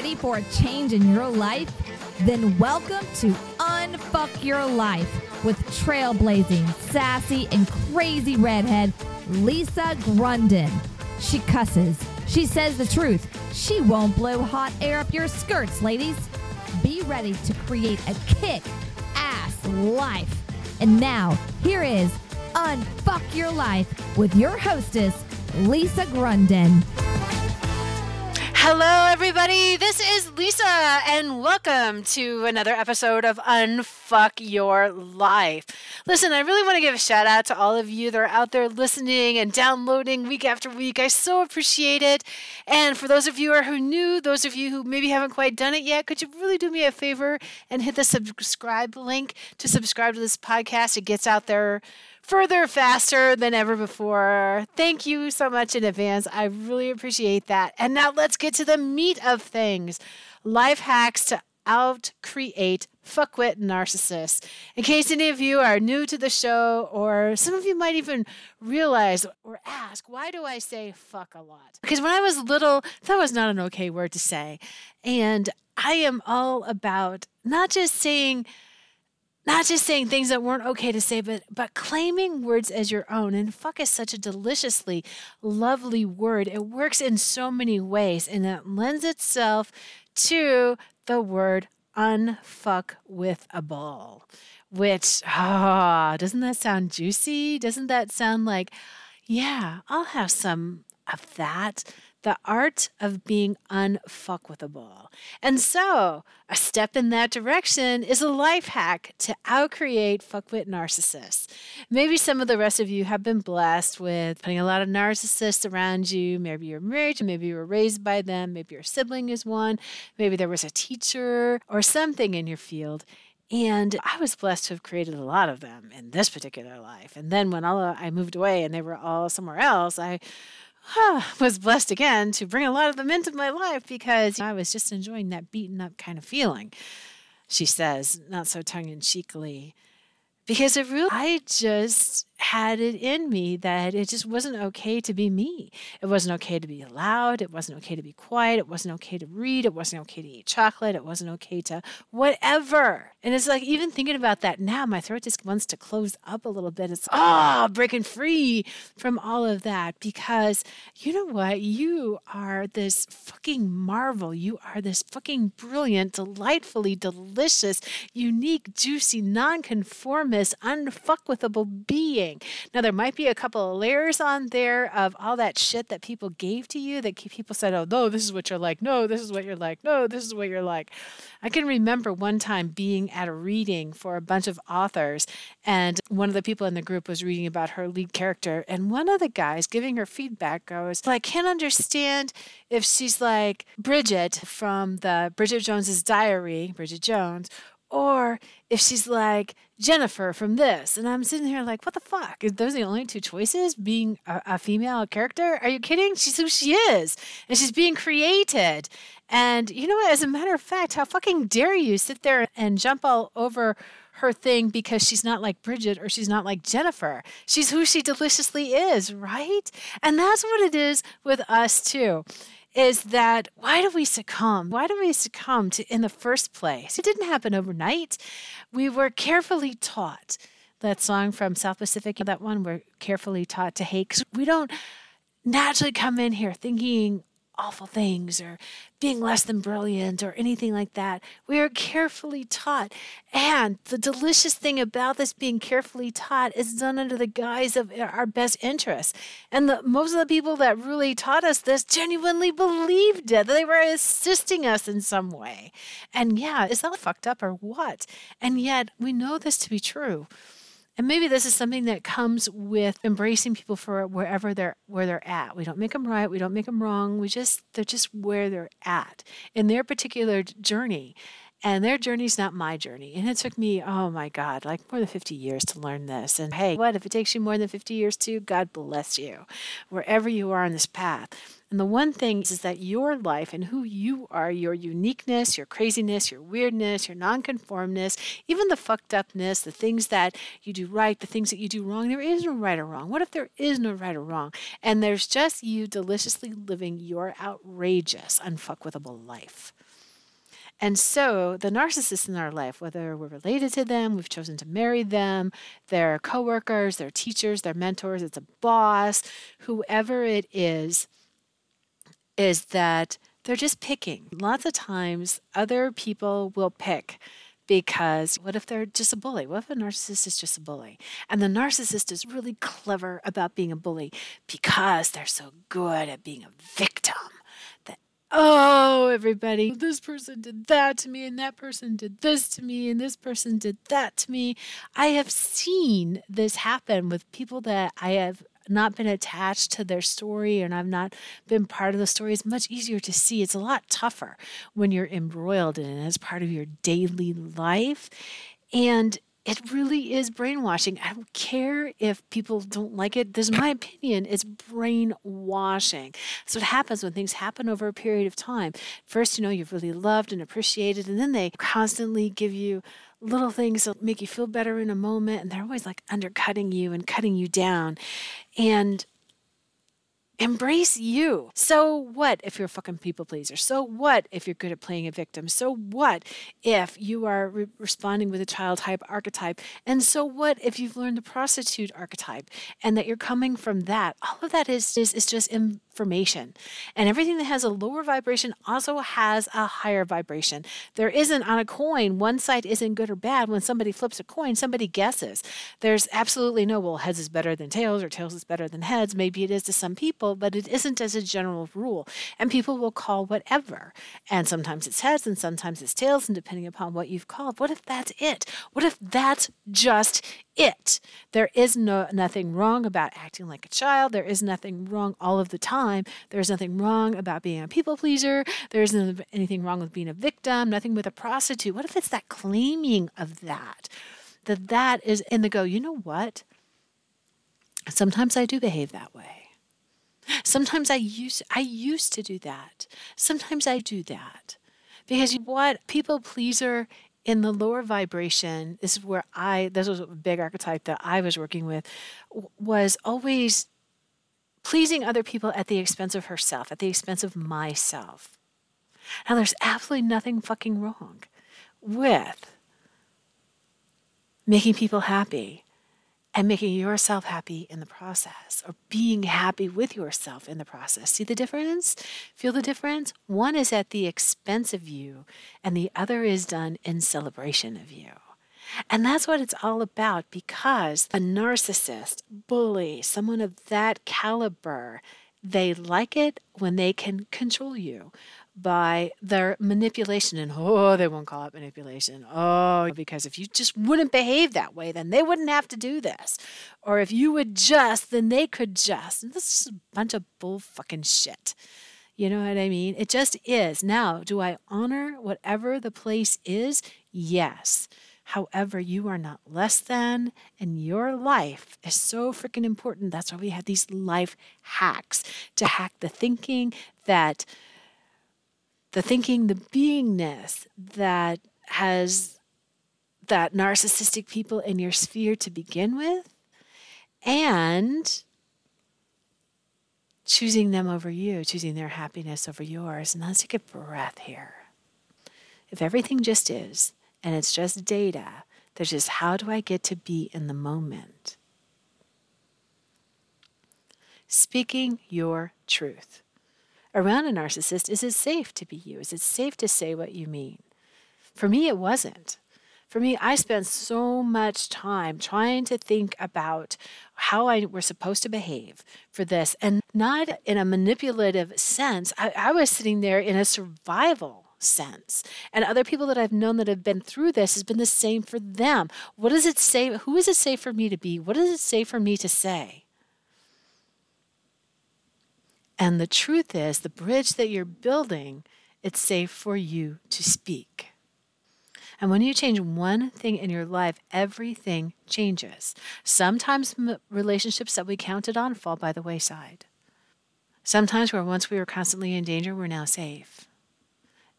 ready for a change in your life? Then welcome to Unfuck Your Life with trailblazing, sassy, and crazy redhead Lisa Grunden. She cusses. She says the truth. She won't blow hot air up your skirts, ladies. Be ready to create a kick ass life. And now, here is Unfuck Your Life with your hostess, Lisa Grunden. Hello, everybody. This is Lisa, and welcome to another episode of Unfuck Your Life. Listen, I really want to give a shout out to all of you that are out there listening and downloading week after week. I so appreciate it. And for those of you who are new, those of you who maybe haven't quite done it yet, could you really do me a favor and hit the subscribe link to subscribe to this podcast? It gets out there further faster than ever before. Thank you so much in advance. I really appreciate that. And now let's get to the meat of things life hacks to out create fuckwit narcissists. In case any of you are new to the show, or some of you might even realize or ask, why do I say fuck a lot? Because when I was little, that was not an okay word to say. And I am all about not just saying, not just saying things that weren't okay to say, but but claiming words as your own. And fuck is such a deliciously lovely word. It works in so many ways, and it lends itself to the word unfuck with a ball. Which ah, oh, doesn't that sound juicy? Doesn't that sound like, yeah, I'll have some of that the art of being unfuckwithable. And so, a step in that direction is a life hack to outcreate fuckwit narcissists. Maybe some of the rest of you have been blessed with putting a lot of narcissists around you. Maybe you're married, maybe you were raised by them, maybe your sibling is one, maybe there was a teacher or something in your field. And I was blessed to have created a lot of them in this particular life. And then when I moved away and they were all somewhere else, I was blessed again to bring a lot of them into my life because I was just enjoying that beaten up kind of feeling. She says, not so tongue in cheekily, because it really, I just had it in me that it just wasn't okay to be me. It wasn't okay to be loud. It wasn't okay to be quiet. It wasn't okay to read. It wasn't okay to eat chocolate. It wasn't okay to whatever. And it's like, even thinking about that now, my throat just wants to close up a little bit. It's, ah, oh, breaking free from all of that because you know what? You are this fucking marvel. You are this fucking brilliant, delightfully delicious, unique, juicy, nonconformist, unfuckwithable being now, there might be a couple of layers on there of all that shit that people gave to you that people said, oh, no, this is what you're like. No, this is what you're like. No, this is what you're like. I can remember one time being at a reading for a bunch of authors, and one of the people in the group was reading about her lead character, and one of the guys giving her feedback goes, I can't understand if she's like Bridget from the Bridget Jones's Diary, Bridget Jones, or if she's like Jennifer from this. And I'm sitting here like, what the fuck? Are those the only two choices? Being a, a, female character? Are you kidding? She's who she is. And she's being created. And you know what? As a matter of fact, how fucking dare you sit there and jump all over her thing because she's not like Bridget or she's not like Jennifer. She's who she deliciously is, right? And that's what it is with us too is that why do we succumb? Why do we succumb to in the first place? It didn't happen overnight. We were carefully taught that song from South Pacific, that one we're carefully taught to hate. We don't naturally come in here thinking, awful things or being less than brilliant or anything like that. We are carefully taught. And the delicious thing about this being carefully taught is done under the guise of our best interests. And the, most of the people that really taught us this genuinely believed it. They were assisting us in some way. And yeah, is that fucked up or what? And yet we know this to be true. And maybe this is something that comes with embracing people for wherever they're where they're at. We don't make them right, we don't make them wrong. We just they're just where they're at in their particular journey. And their journey's not my journey. And it took me, oh my God, like more than 50 years to learn this. And hey, what if it takes you more than 50 years too? God bless you, wherever you are on this path. And the one thing is, is that your life and who you are, your uniqueness, your craziness, your weirdness, your nonconformness, even the fucked upness, the things that you do right, the things that you do wrong, there is no right or wrong. What if there is no right or wrong? And there's just you deliciously living your outrageous, unfuckwithable life. And so the narcissists in our life, whether we're related to them, we've chosen to marry them, they're coworkers, they're teachers, they're mentors, it's a boss, whoever it is, is that they're just picking. Lots of times other people will pick because what if they're just a bully? What if a narcissist is just a bully? And the narcissist is really clever about being a bully because they're so good at being a victim oh, everybody, this person did that to me, and that person did this to me, and this person did that to me. I have seen this happen with people that I have not been attached to their story and I've not been part of the story, it's much easier to see. It's a lot tougher when you're embroiled in it as part of your daily life. And it really is brainwashing. I don't care if people don't like it. This is my opinion. It's brainwashing. That's what happens when things happen over a period of time. First, you know, you've really loved and appreciated, and then they constantly give you little things that make you feel better in a moment, and they're always like undercutting you and cutting you down. And Embrace you. So what if you're a fucking people pleaser? So what if you're good at playing a victim? So what if you are re- responding with a child type archetype? And so what if you've learned the prostitute archetype and that you're coming from that? All of that is is, is just information. And everything that has a lower vibration also has a higher vibration. There isn't on a coin, one side isn't good or bad. When somebody flips a coin, somebody guesses. There's absolutely no, well, heads is better than tails or tails is better than heads. Maybe it is to some people, but it isn't as a general rule. And people will call whatever. And sometimes it's heads and sometimes it's tails, and depending upon what you've called, what if that's it? What if that's just it. There is no nothing wrong about acting like a child. There is nothing wrong all of the time. There is nothing wrong about being a people pleaser. There isn't anything wrong with being a victim. Nothing with a prostitute. What if it's that claiming of that? That that is in the go. You know what? Sometimes I do behave that way. Sometimes I used I used to do that. Sometimes I do that. Because what people pleaser in the lower vibration, this is where I, this was a big archetype that I was working with, was always pleasing other people at the expense of herself, at the expense of myself. Now, there's absolutely nothing fucking wrong with making people happy and making yourself happy in the process or being happy with yourself in the process. See the difference? Feel the difference? One is at the expense of you, and the other is done in celebration of you. And that's what it's all about because a narcissist, bully, someone of that caliber, they like it when they can control you by their manipulation. And oh, they won't call it manipulation. Oh, because if you just wouldn't behave that way, then they wouldn't have to do this. Or if you would just, then they could just. And this is a bunch of bull fucking shit. You know what I mean? It just is. Now, do I honor whatever the place is? Yes. However, you are not less than, and your life is so freaking important. That's why we have these life hacks to hack the thinking that the thinking, the beingness that has that narcissistic people in your sphere to begin with, and choosing them over you, choosing their happiness over yours. And let's take a breath here. If everything just is, and it's just data, there's just how do I get to be in the moment? Speaking your truth around a narcissist, is it safe to be you? Is it safe to say what you mean? For me, it wasn't. For me, I spent so much time trying to think about how I were supposed to behave for this, and not in a manipulative sense. I, I was sitting there in a survival sense. And other people that I've known that have been through this has been the same for them. What does it say? Who is it safe for me to be? What does it say for me to say? And the truth is, the bridge that you're building, it's safe for you to speak. And when you change one thing in your life, everything changes. Sometimes relationships that we counted on fall by the wayside. Sometimes where once we were constantly in danger, we're now safe.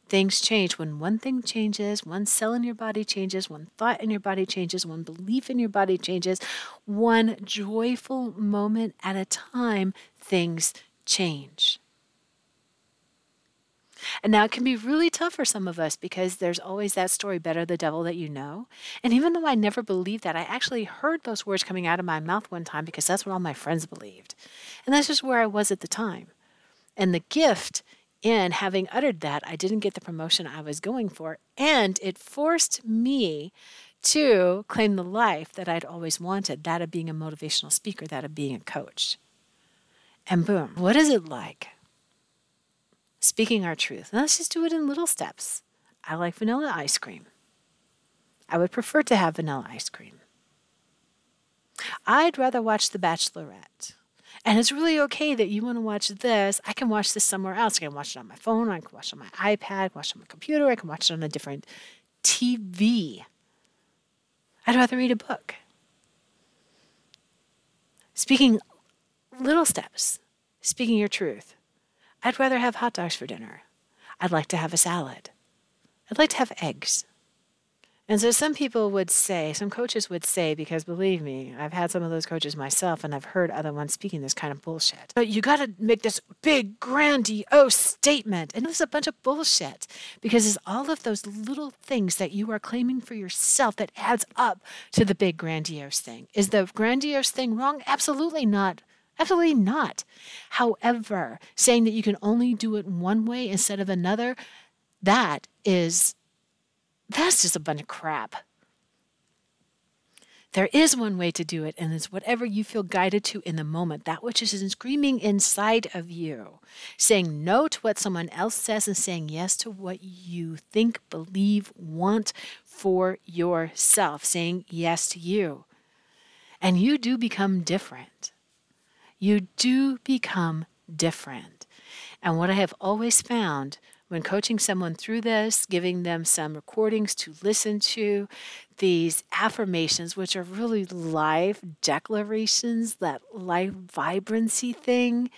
Things change. When one thing changes, one cell in your body changes, one thought in your body changes, one belief in your body changes, one joyful moment at a time, things change. And now it can be really tough for some of us because there's always that story, better the devil that you know. And even though I never believed that, I actually heard those words coming out of my mouth one time because that's what all my friends believed. And that's just where I was at the time. And the gift in having uttered that, I didn't get the promotion I was going for. And it forced me to claim the life that I'd always wanted that of being a motivational speaker, that of being a coach. And boom, what is it like? Speaking our truth. Let's just do it in little steps. I like vanilla ice cream. I would prefer to have vanilla ice cream. I'd rather watch The Bachelorette. And it's really okay that you want to watch this. I can watch this somewhere else. I can watch it on my phone. I can watch it on my iPad. I can watch it on my computer. I can watch it on a different TV. I'd rather read a book. Speaking little steps, speaking your truth. I'd rather have hot dogs for dinner. I'd like to have a salad. I'd like to have eggs. And so some people would say, some coaches would say, because believe me, I've had some of those coaches myself and I've heard other ones speaking this kind of bullshit. But you got to make this big, grandiose statement. And it's a bunch of bullshit because it's all of those little things that you are claiming for yourself that adds up to the big, grandiose thing. Is the grandiose thing wrong? Absolutely not. Absolutely not. However, saying that you can only do it one way instead of another, that is that's just a bunch of crap. There is one way to do it, and it's whatever you feel guided to in the moment, that which is screaming inside of you, saying no to what someone else says and saying yes to what you think, believe, want for yourself, saying yes to you. And you do become different. You do become different. And what I have always found when coaching someone through this, giving them some recordings to listen to, these affirmations, which are really life declarations, that life vibrancy thing.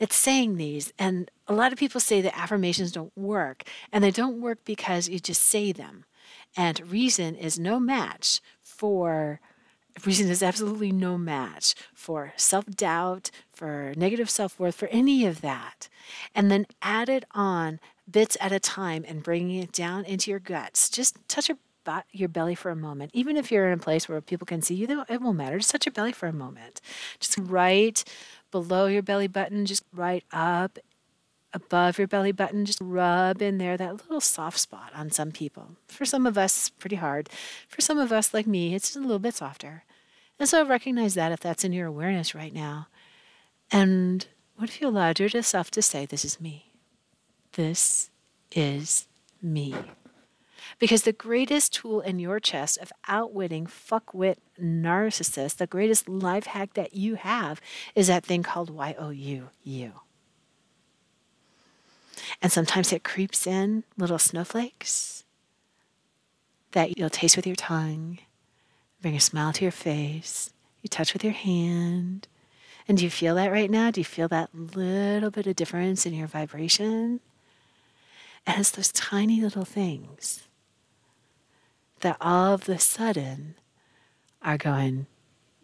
It's saying these. And a lot of people say that affirmations don't work. And they don't work because you just say them. And reason is no match for reason is absolutely no match for self doubt, for negative self worth, for any of that. And then add it on bits at a time and bringing it down into your guts. Just touch your, your belly for a moment. Even if you're in a place where people can see you, though it won't matter. Just touch your belly for a moment. Just right below your belly button, just right up above your belly button, just rub in there that little soft spot on some people. For some of us, it's pretty hard. For some of us, like me, it's a little bit softer. And so recognize that if that's in your awareness right now. And what if you allowed yourself to say, This is me? This is me. Because the greatest tool in your chest of outwitting fuckwit narcissists, the greatest life hack that you have is that thing called Y-O-U, you. And sometimes it creeps in little snowflakes that you'll taste with your tongue, bring a smile to your face, you touch with your hand. And do you feel that right now? Do you feel that little bit of difference in your vibration? And it's those tiny little things that all of a sudden are going,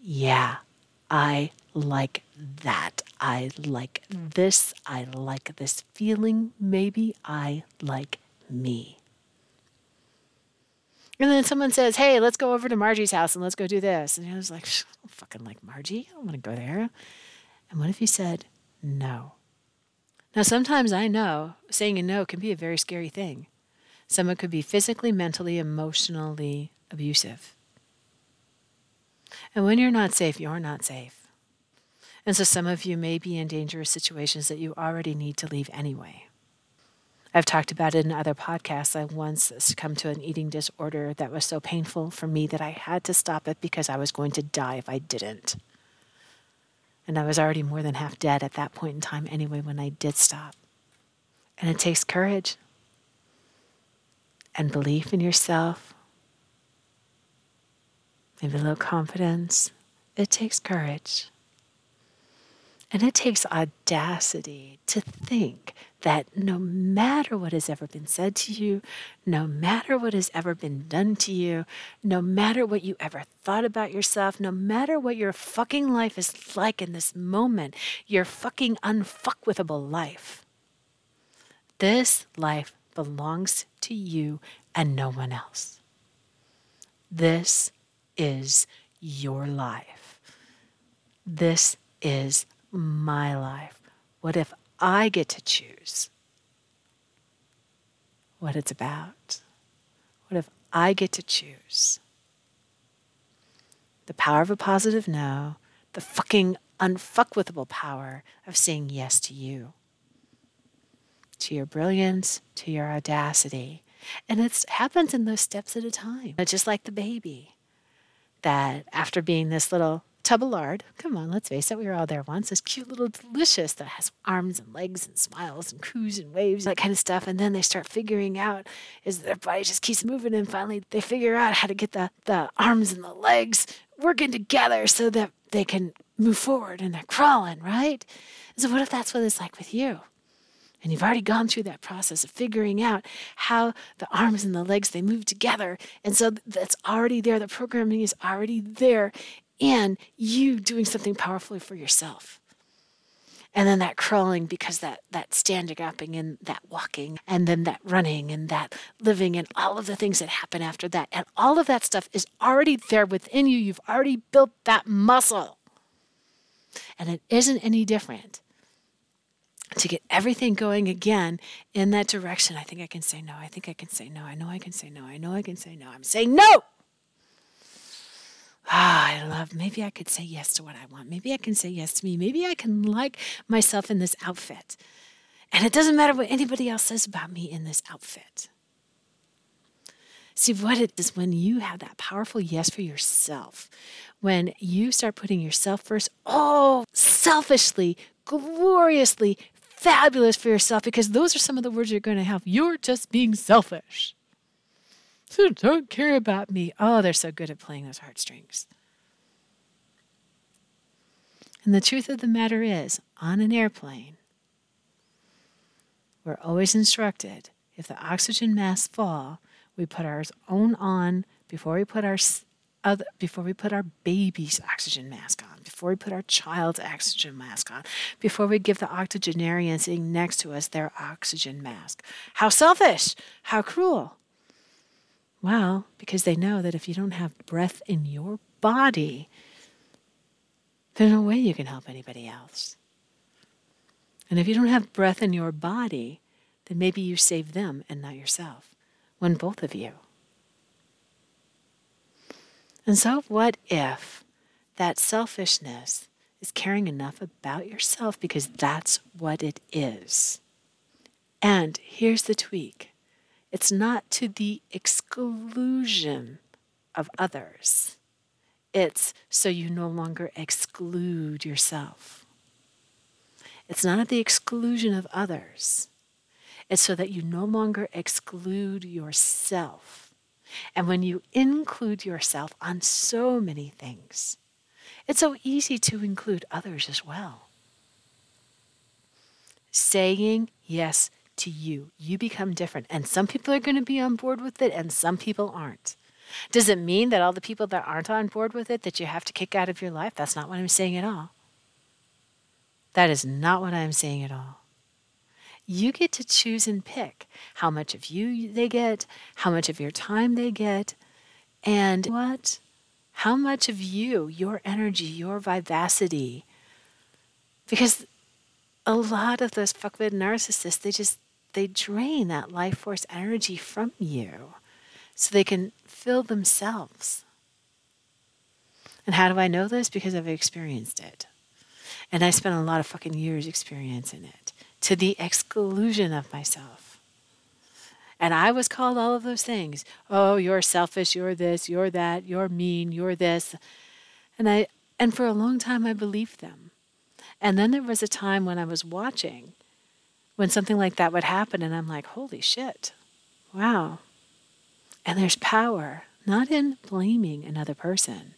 yeah, I like that. I like this. I like this feeling. Maybe I like me. And then someone says, hey, let's go over to Margie's house and let's go do this. And I was like, I don't fucking like Margie. I don't want to go there. And what if you said, no? Now, sometimes I know saying a no can be a very scary thing. Someone could be physically, mentally, emotionally abusive. And when you're not safe, you're not safe. And so some of you may be in dangerous situations that you already need to leave anyway. I've talked about it in other podcasts. I once succumbed to an eating disorder that was so painful for me that I had to stop it because I was going to die if I didn't. And I was already more than half dead at that point in time anyway when I did stop. And it takes courage and belief in yourself, maybe a little confidence. It takes courage. And it takes audacity to think that no matter what has ever been said to you, no matter what has ever been done to you, no matter what you ever thought about yourself, no matter what your fucking life is like in this moment, your fucking unfuckwithable life, This life belongs to you and no one else. This is your life. This is my life. What if I get to choose what it's about? What if I get to choose? The power of a positive no, the fucking unfuckwithable power of saying yes to you, to your brilliance, to your audacity. And it happens in those steps at a time. Just like the baby that after being this little tub of lard, come on, let's face it, we were all there once, this cute little delicious that has arms and legs and smiles and coos and waves, that kind of stuff. And then they start figuring out is their body just keeps moving and finally they figure out how to get the, the arms and the legs working together so that they can move forward and they're crawling, right? So, what if that's what it's like with you? And you've already gone through that process of figuring out how the arms and the legs they move together. And so that's already there. The programming is already there. And you doing something powerfully for yourself. And then that crawling because that that standing up and that walking and then that running and that living and all of the things that happen after that. And all of that stuff is already there within you. You've already built that muscle. And it isn't any different to get everything going again in that direction. I think I can say no. I think I can say no. I know I can say no. I know I can say no. I'm saying no. Ah, I love, maybe I could say yes to what I want. Maybe I can say yes to me. Maybe I can like myself in this outfit. And it doesn't matter what anybody else says about me in this outfit. See, what it is when you have that powerful yes for yourself, when you start putting yourself first, oh, selfishly, gloriously, fabulous for yourself, because those are some of the words you're going to have. You're just being selfish. So don't care about me. Oh, they're so good at playing those heartstrings. And the truth of the matter is, on an airplane, we're always instructed if the oxygen masks fall, we put our own on before we put our other, before we put our baby's oxygen mask on, before we put our child's oxygen mask on, before we give the octogenarian sitting next to us their oxygen mask. How selfish! How cruel! Well, because they know that if you don't have breath in your body, there's no way you can help anybody else. And if you don't have breath in your body, then maybe you save them and not yourself, when both of you. And so, what if that selfishness is caring enough about yourself because that's what it is? And here's the tweak it's not to the exclusion of others, it's so you no longer exclude yourself. It's not at the exclusion of others. It's so that you no longer exclude yourself. And when you include yourself on so many things, it's so easy to include others as well. Saying yes to you. You become different. And some people are going to be on board with it and some people aren't. Does it mean that all the people that aren't on board with it that you have to kick out of your life? That's not what I'm saying at all. That is not what I'm saying at all. You get to choose and pick how much of you they get, how much of your time they get, and what? How much of you, your energy, your vivacity. Because a lot of those fuckwit narcissists, they just they drain that life force energy from you so they can fill themselves. And how do I know this? Because I've experienced it. And I spent a lot of fucking years experiencing it to the exclusion of myself. And I was called all of those things. Oh, you're selfish, you're this, you're that, you're mean, you're this. And I and for a long time I believed them. And then there was a time when I was watching when something like that would happen, and I'm like, holy shit, wow. And there's power, not in blaming another person,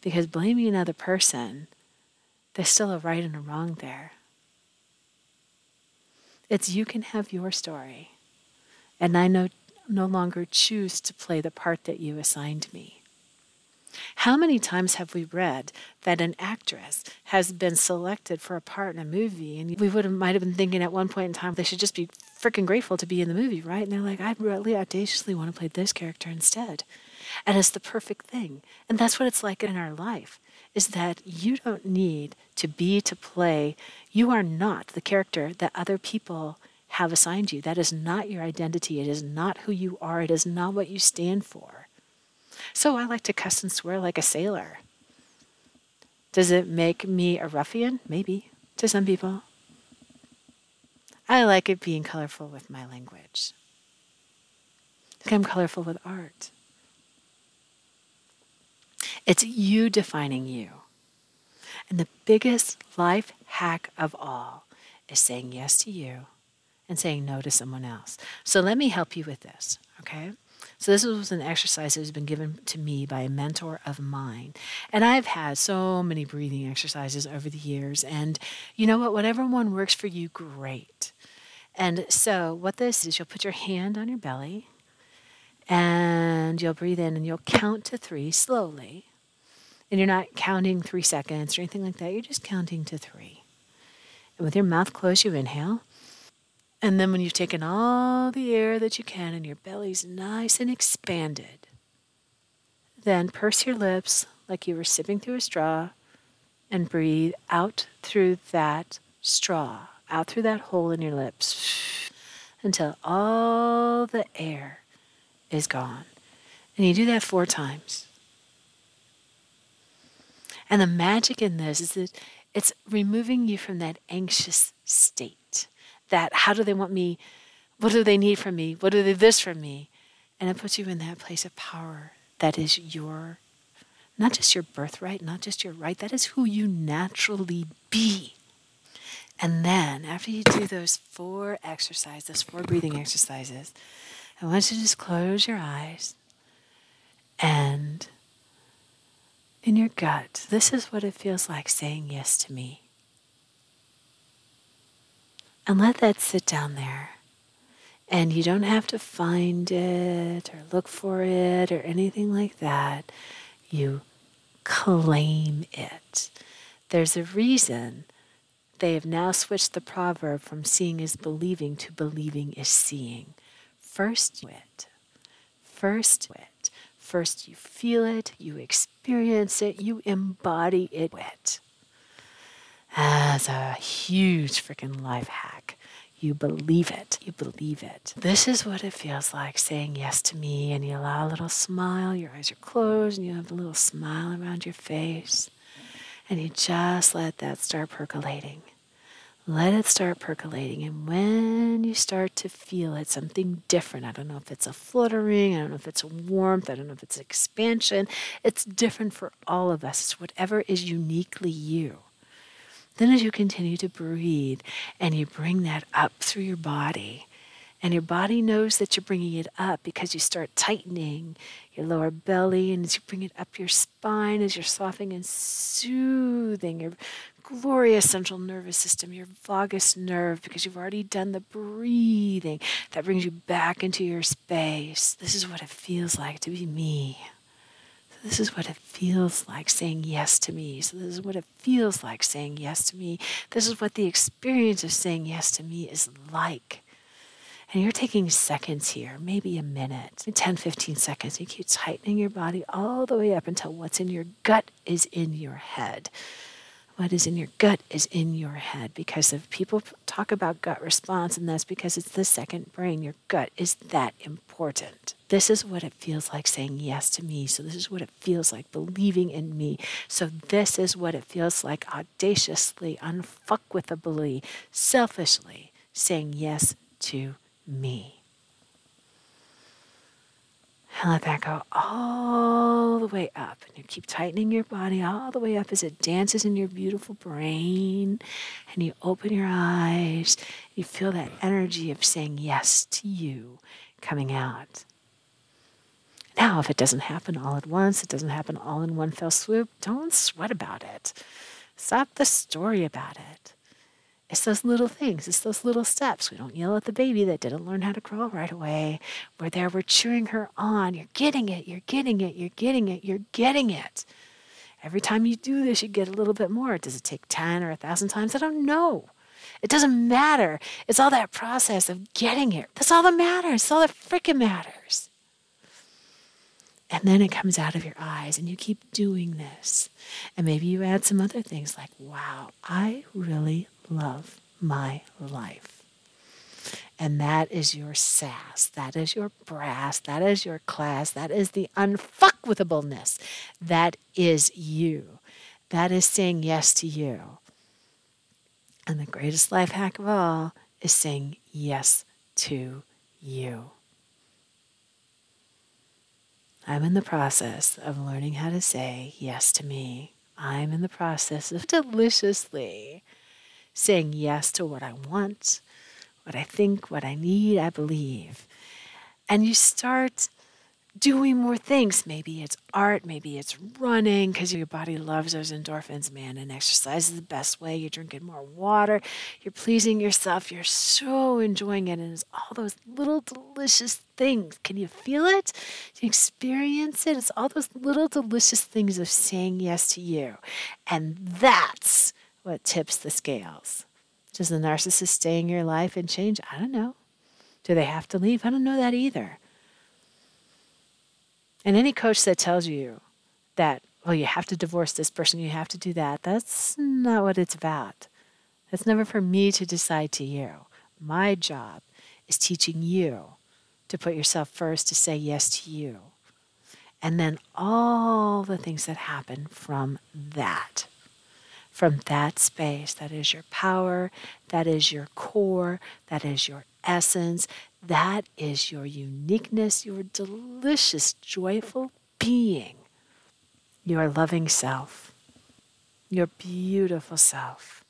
because blaming another person, there's still a right and a wrong there. It's you can have your story, and I no, no longer choose to play the part that you assigned me. How many times have we read that an actress has been selected for a part in a movie and we would have might have been thinking at one point in time they should just be freaking grateful to be in the movie, right? And they're like, I really audaciously want to play this character instead. And it's the perfect thing. And that's what it's like in our life is that you don't need to be to play. You are not the character that other people have assigned you. That is not your identity. It is not who you are. It is not what you stand for. So I like to cuss and swear like a sailor. Does it make me a ruffian? Maybe, to some people. I like it being colorful with my language. I'm colorful with art. It's you defining you. And the biggest life hack of all is saying yes to you and saying no to someone else. So let me help you with this, okay? So this was an exercise that has been given to me by a mentor of mine. And I've had so many breathing exercises over the years. And you know what? Whatever one works for you, great. And so what this is, you'll put your hand on your belly and you'll breathe in and you'll count to three slowly. And you're not counting three seconds or anything like that. You're just counting to three. And with your mouth closed, you inhale. And then when you've taken all the air that you can and your belly's nice and expanded, then purse your lips like you were sipping through a straw and breathe out through that straw, out through that hole in your lips until all the air is gone. And you do that four times. And the magic in this is that it's removing you from that anxious state. That how do they want me? What do they need from me? What do they this from me? And it puts you in that place of power that is your, not just your birthright, not just your right, that is who you naturally be. And then after you do those four exercises, those four breathing exercises, I want you to just close your eyes and in your gut, this is what it feels like saying yes to me. And let that sit down there. And you don't have to find it or look for it or anything like that. You claim it. There's a reason they have now switched the proverb from seeing is believing to believing is seeing. First, it. First, it. First, you feel it, you experience it, you embody it. That's a huge freaking life hack. You believe it. You believe it. This is what it feels like saying yes to me, and you allow a little smile. Your eyes are closed, and you have a little smile around your face. And you just let that start percolating. Let it start percolating. And when you start to feel it, something different, I don't know if it's a fluttering, I don't know if it's a warmth, I don't know if it's expansion. It's different for all of us. It's whatever is uniquely you. Then, as you continue to breathe and you bring that up through your body, and your body knows that you're bringing it up because you start tightening your lower belly, and as you bring it up your spine, as you're softening and soothing your glorious central nervous system, your vagus nerve, because you've already done the breathing that brings you back into your space. This is what it feels like to be me. This is what it feels like saying yes to me. So, this is what it feels like saying yes to me. This is what the experience of saying yes to me is like. And you're taking seconds here, maybe a minute, 10, 15 seconds. You keep tightening your body all the way up until what's in your gut is in your head what is in your gut is in your head because if people talk about gut response and that's because it's the second brain your gut is that important this is what it feels like saying yes to me so this is what it feels like believing in me so this is what it feels like audaciously unfuckwithably selfishly saying yes to me and let that go all the way up. And you keep tightening your body all the way up as it dances in your beautiful brain. And you open your eyes. You feel that energy of saying yes to you coming out. Now, if it doesn't happen all at once, it doesn't happen all in one fell swoop, don't sweat about it. Stop the story about it. It's those little things, it's those little steps. We don't yell at the baby that didn't learn how to crawl right away. We're there, we're cheering her on. You're getting it, you're getting it, you're getting it, you're getting it. Every time you do this, you get a little bit more. Does it take 10 or 1,000 times? I don't know. It doesn't matter. It's all that process of getting here. That's all that matters. It's all that freaking matters. And then it comes out of your eyes, and you keep doing this. And maybe you add some other things like, wow, I really love my life. And that is your sass. That is your brass. That is your class. That is the unfuckwithableness. That is you. That is saying yes to you. And the greatest life hack of all is saying yes to you. I'm in the process of learning how to say yes to me. I'm in the process of deliciously saying yes to what I want, what I think, what I need, I believe. And you start doing more things. Maybe it's art, maybe it's running because your body loves those endorphins, man. And exercise is the best way. You're drinking more water, you're pleasing yourself, you're so enjoying it. And it's all those little delicious things. Can you feel it? You experience it? It's all those little delicious things of saying yes to you. And that's what tips the scales. Does the narcissist stay in your life and change? I don't know. Do they have to leave? I don't know that either. And any coach that tells you that, well, you have to divorce this person, you have to do that, that's not what it's about. That's never for me to decide to you. My job is teaching you to put yourself first, to say yes to you. And then all the things that happen from that. From that space, that is your power, that is your core, that is your essence, that is your uniqueness, your delicious, joyful being, your loving self, your beautiful self.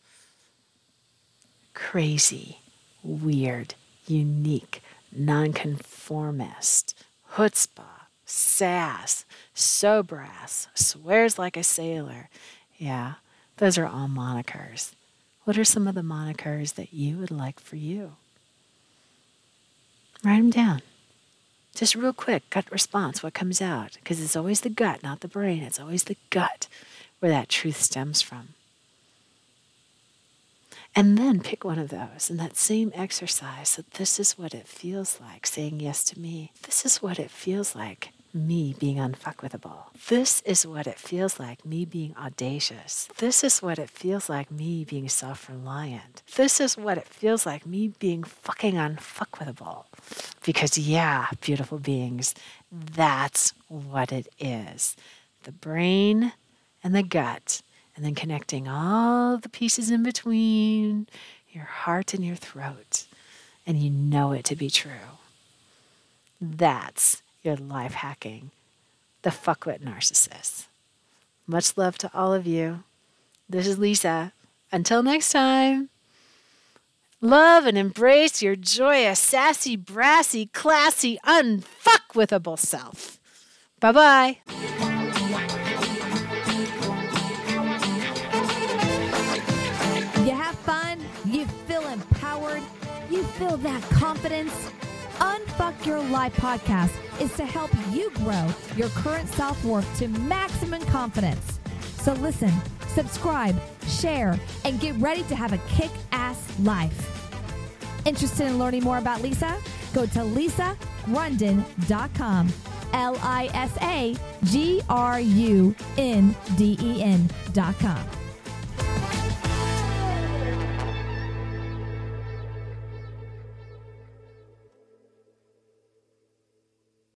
Crazy, weird, unique, nonconformist, chutzpah, sass, so brass, swears like a sailor. Yeah, those are all monikers. What are some of the monikers that you would like for you? Write them down. Just real quick, gut response, what comes out. Because it's always the gut, not the brain. It's always the gut where that truth stems from. And then pick one of those in that same exercise. So, this is what it feels like saying yes to me. This is what it feels like me being unfuckwithable. This is what it feels like me being audacious. This is what it feels like me being self reliant. This is what it feels like me being fucking unfuckwithable. Because, yeah, beautiful beings, that's what it is the brain and the gut, and then connecting all the pieces in between your heart and your throat, and you know it to be true. That's life hacking, the fuckwit narcissist. Much love to all of you. This is Lisa. Until next time, love and embrace your joyous, sassy, brassy, classy, unfuckwithable self. Bye bye. You have fun, you feel empowered, you feel that confidence. Unfuck Your Life podcast is to help you grow your current self worth to maximum confidence. So listen, subscribe, share, and get ready to have a kick ass life. Interested in learning more about Lisa? Go to lisagrunden.com. L I S A G R U N D E N.com.